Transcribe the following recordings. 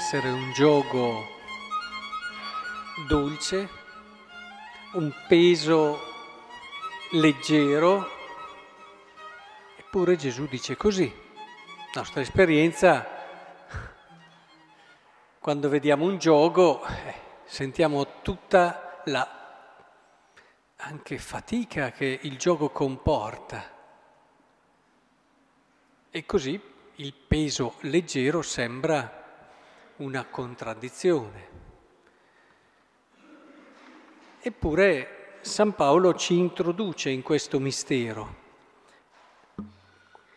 essere un gioco dolce, un peso leggero, eppure Gesù dice così. Nostra esperienza, quando vediamo un gioco, eh, sentiamo tutta la anche fatica che il gioco comporta. E così il peso leggero sembra una contraddizione. Eppure San Paolo ci introduce in questo mistero.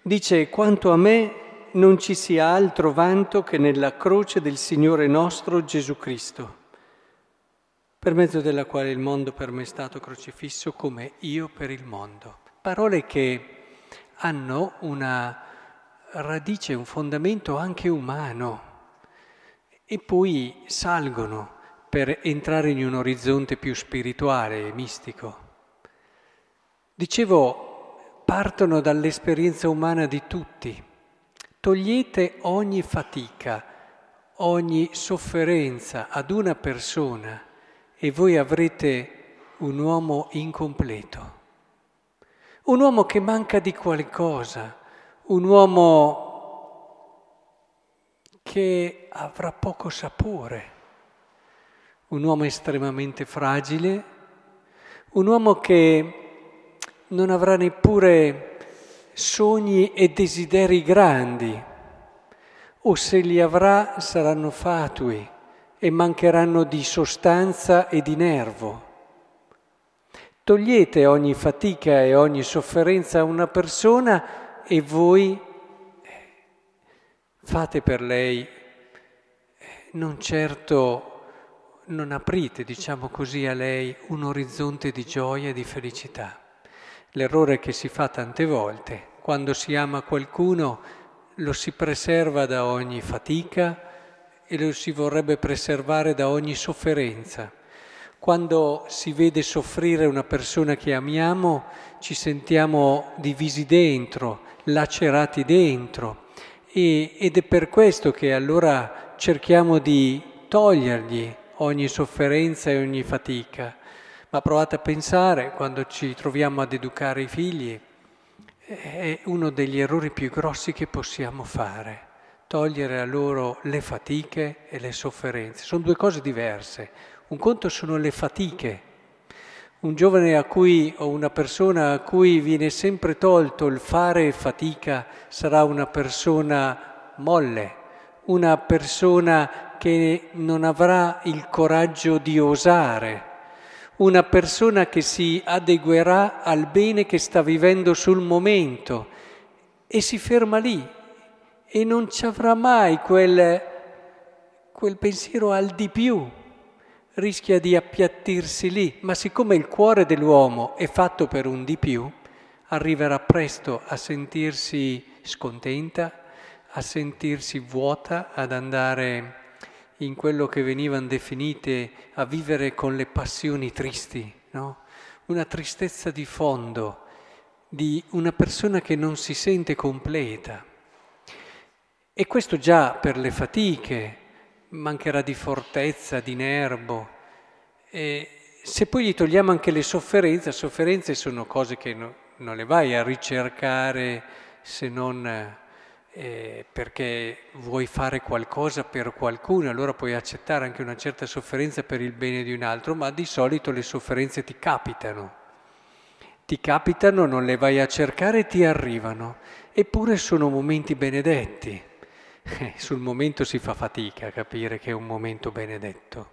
Dice, quanto a me non ci sia altro vanto che nella croce del Signore nostro Gesù Cristo, per mezzo della quale il mondo per me è stato crocifisso come io per il mondo. Parole che hanno una radice, un fondamento anche umano e poi salgono per entrare in un orizzonte più spirituale e mistico. Dicevo, partono dall'esperienza umana di tutti. Togliete ogni fatica, ogni sofferenza ad una persona e voi avrete un uomo incompleto, un uomo che manca di qualcosa, un uomo che avrà poco sapore, un uomo estremamente fragile, un uomo che non avrà neppure sogni e desideri grandi, o se li avrà saranno fatui e mancheranno di sostanza e di nervo. Togliete ogni fatica e ogni sofferenza a una persona e voi fate per lei, non certo, non aprite, diciamo così, a lei un orizzonte di gioia e di felicità. L'errore che si fa tante volte, quando si ama qualcuno, lo si preserva da ogni fatica e lo si vorrebbe preservare da ogni sofferenza. Quando si vede soffrire una persona che amiamo, ci sentiamo divisi dentro, lacerati dentro e, ed è per questo che allora cerchiamo di togliergli ogni sofferenza e ogni fatica. Ma provate a pensare, quando ci troviamo ad educare i figli, è uno degli errori più grossi che possiamo fare, togliere a loro le fatiche e le sofferenze. Sono due cose diverse. Un conto sono le fatiche un giovane a cui o una persona a cui viene sempre tolto il fare fatica sarà una persona molle, una persona che non avrà il coraggio di osare, una persona che si adeguerà al bene che sta vivendo sul momento e si ferma lì e non ci avrà mai quel, quel pensiero al di più rischia di appiattirsi lì, ma siccome il cuore dell'uomo è fatto per un di più, arriverà presto a sentirsi scontenta, a sentirsi vuota, ad andare in quello che venivano definite a vivere con le passioni tristi, no? una tristezza di fondo di una persona che non si sente completa. E questo già per le fatiche, mancherà di fortezza, di nervo. E se poi gli togliamo anche le sofferenze, sofferenze sono cose che no, non le vai a ricercare se non eh, perché vuoi fare qualcosa per qualcuno, allora puoi accettare anche una certa sofferenza per il bene di un altro, ma di solito le sofferenze ti capitano. Ti capitano, non le vai a cercare, ti arrivano. Eppure sono momenti benedetti. Sul momento si fa fatica a capire che è un momento benedetto,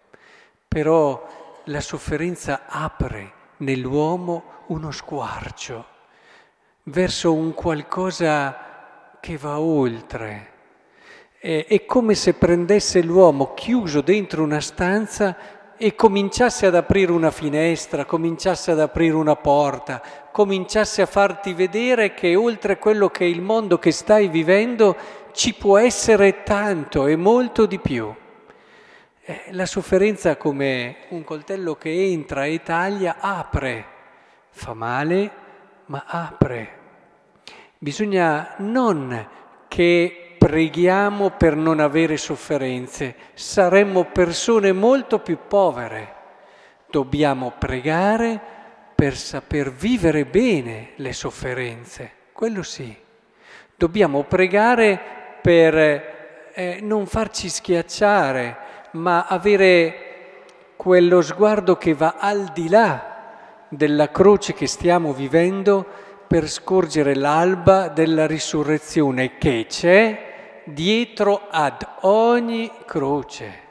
però la sofferenza apre nell'uomo uno squarcio verso un qualcosa che va oltre. È come se prendesse l'uomo chiuso dentro una stanza e cominciasse ad aprire una finestra, cominciasse ad aprire una porta, cominciasse a farti vedere che oltre quello che è il mondo che stai vivendo ci può essere tanto e molto di più. Eh, la sofferenza come un coltello che entra e taglia apre, fa male, ma apre. Bisogna non che preghiamo per non avere sofferenze, saremmo persone molto più povere. Dobbiamo pregare per saper vivere bene le sofferenze, quello sì. Dobbiamo pregare per eh, non farci schiacciare, ma avere quello sguardo che va al di là della croce che stiamo vivendo per scorgere l'alba della risurrezione che c'è dietro ad ogni croce.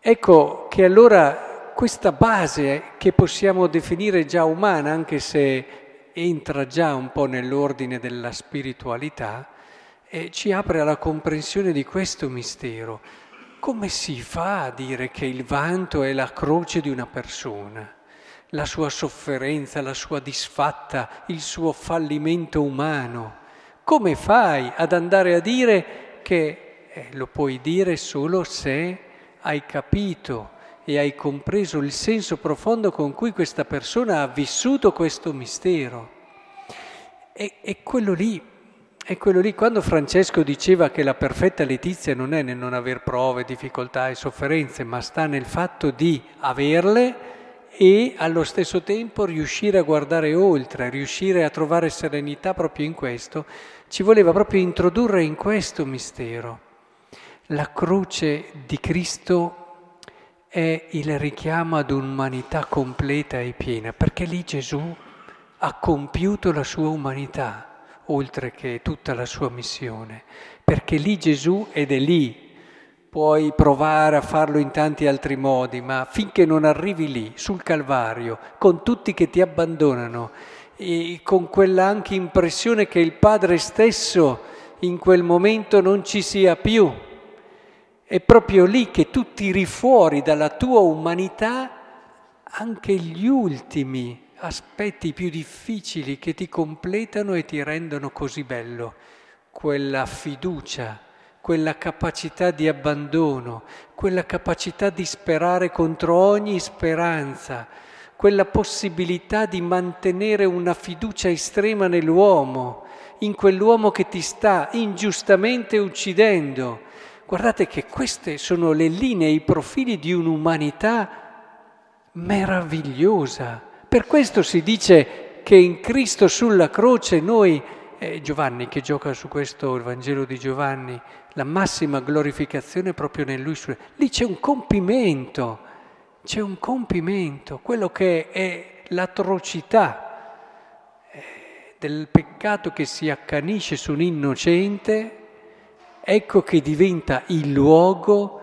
Ecco che allora questa base che possiamo definire già umana, anche se entra già un po' nell'ordine della spiritualità, eh, ci apre alla comprensione di questo mistero. Come si fa a dire che il vanto è la croce di una persona? La sua sofferenza, la sua disfatta, il suo fallimento umano. Come fai ad andare a dire che eh, lo puoi dire solo se hai capito e hai compreso il senso profondo con cui questa persona ha vissuto questo mistero? E, e quello lì è quello lì, quando Francesco diceva che la perfetta letizia non è nel non aver prove, difficoltà e sofferenze, ma sta nel fatto di averle e allo stesso tempo riuscire a guardare oltre, riuscire a trovare serenità proprio in questo, ci voleva proprio introdurre in questo mistero. La croce di Cristo è il richiamo ad un'umanità completa e piena, perché lì Gesù ha compiuto la sua umanità oltre che tutta la sua missione, perché lì Gesù ed è lì. Puoi provare a farlo in tanti altri modi, ma finché non arrivi lì, sul Calvario, con tutti che ti abbandonano, e con quella anche impressione che il Padre stesso in quel momento non ci sia più, è proprio lì che tu tiri fuori dalla tua umanità anche gli ultimi aspetti più difficili che ti completano e ti rendono così bello, quella fiducia, quella capacità di abbandono, quella capacità di sperare contro ogni speranza, quella possibilità di mantenere una fiducia estrema nell'uomo, in quell'uomo che ti sta ingiustamente uccidendo. Guardate che queste sono le linee, i profili di un'umanità meravigliosa per questo si dice che in Cristo sulla croce noi, Giovanni che gioca su questo, il Vangelo di Giovanni, la massima glorificazione proprio nel lui, lì c'è un compimento, c'è un compimento, quello che è l'atrocità eh, del peccato che si accanisce su un innocente, ecco che diventa il luogo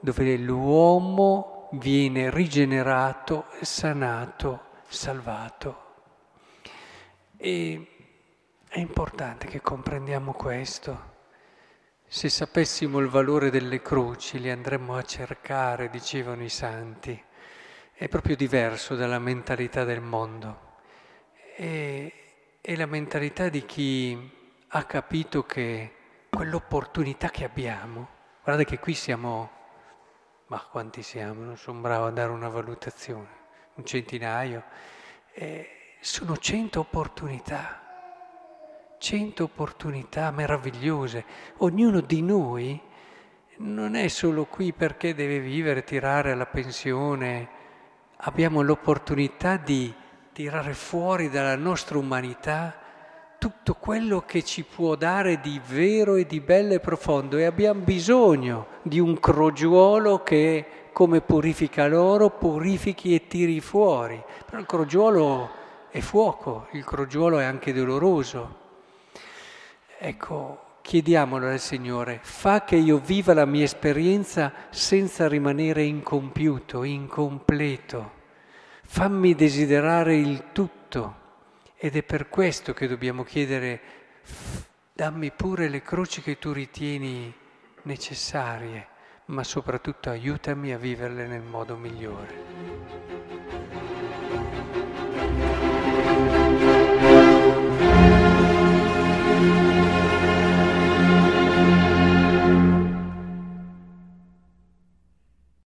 dove l'uomo viene rigenerato, sanato salvato. E è importante che comprendiamo questo. Se sapessimo il valore delle croci, li andremmo a cercare, dicevano i santi. È proprio diverso dalla mentalità del mondo. È, è la mentalità di chi ha capito che quell'opportunità che abbiamo, guardate che qui siamo, ma quanti siamo, non sono bravo a dare una valutazione un centinaio, eh, sono cento opportunità, cento opportunità meravigliose. Ognuno di noi non è solo qui perché deve vivere, tirare la pensione, abbiamo l'opportunità di tirare fuori dalla nostra umanità tutto quello che ci può dare di vero e di bello e profondo e abbiamo bisogno di un crogiuolo che come purifica l'oro, purifichi e tiri fuori. Però il crogiuolo è fuoco, il crogiuolo è anche doloroso. Ecco, chiediamolo al Signore, fa che io viva la mia esperienza senza rimanere incompiuto, incompleto. Fammi desiderare il tutto. Ed è per questo che dobbiamo chiedere, dammi pure le croci che tu ritieni necessarie ma soprattutto aiutami a viverle nel modo migliore.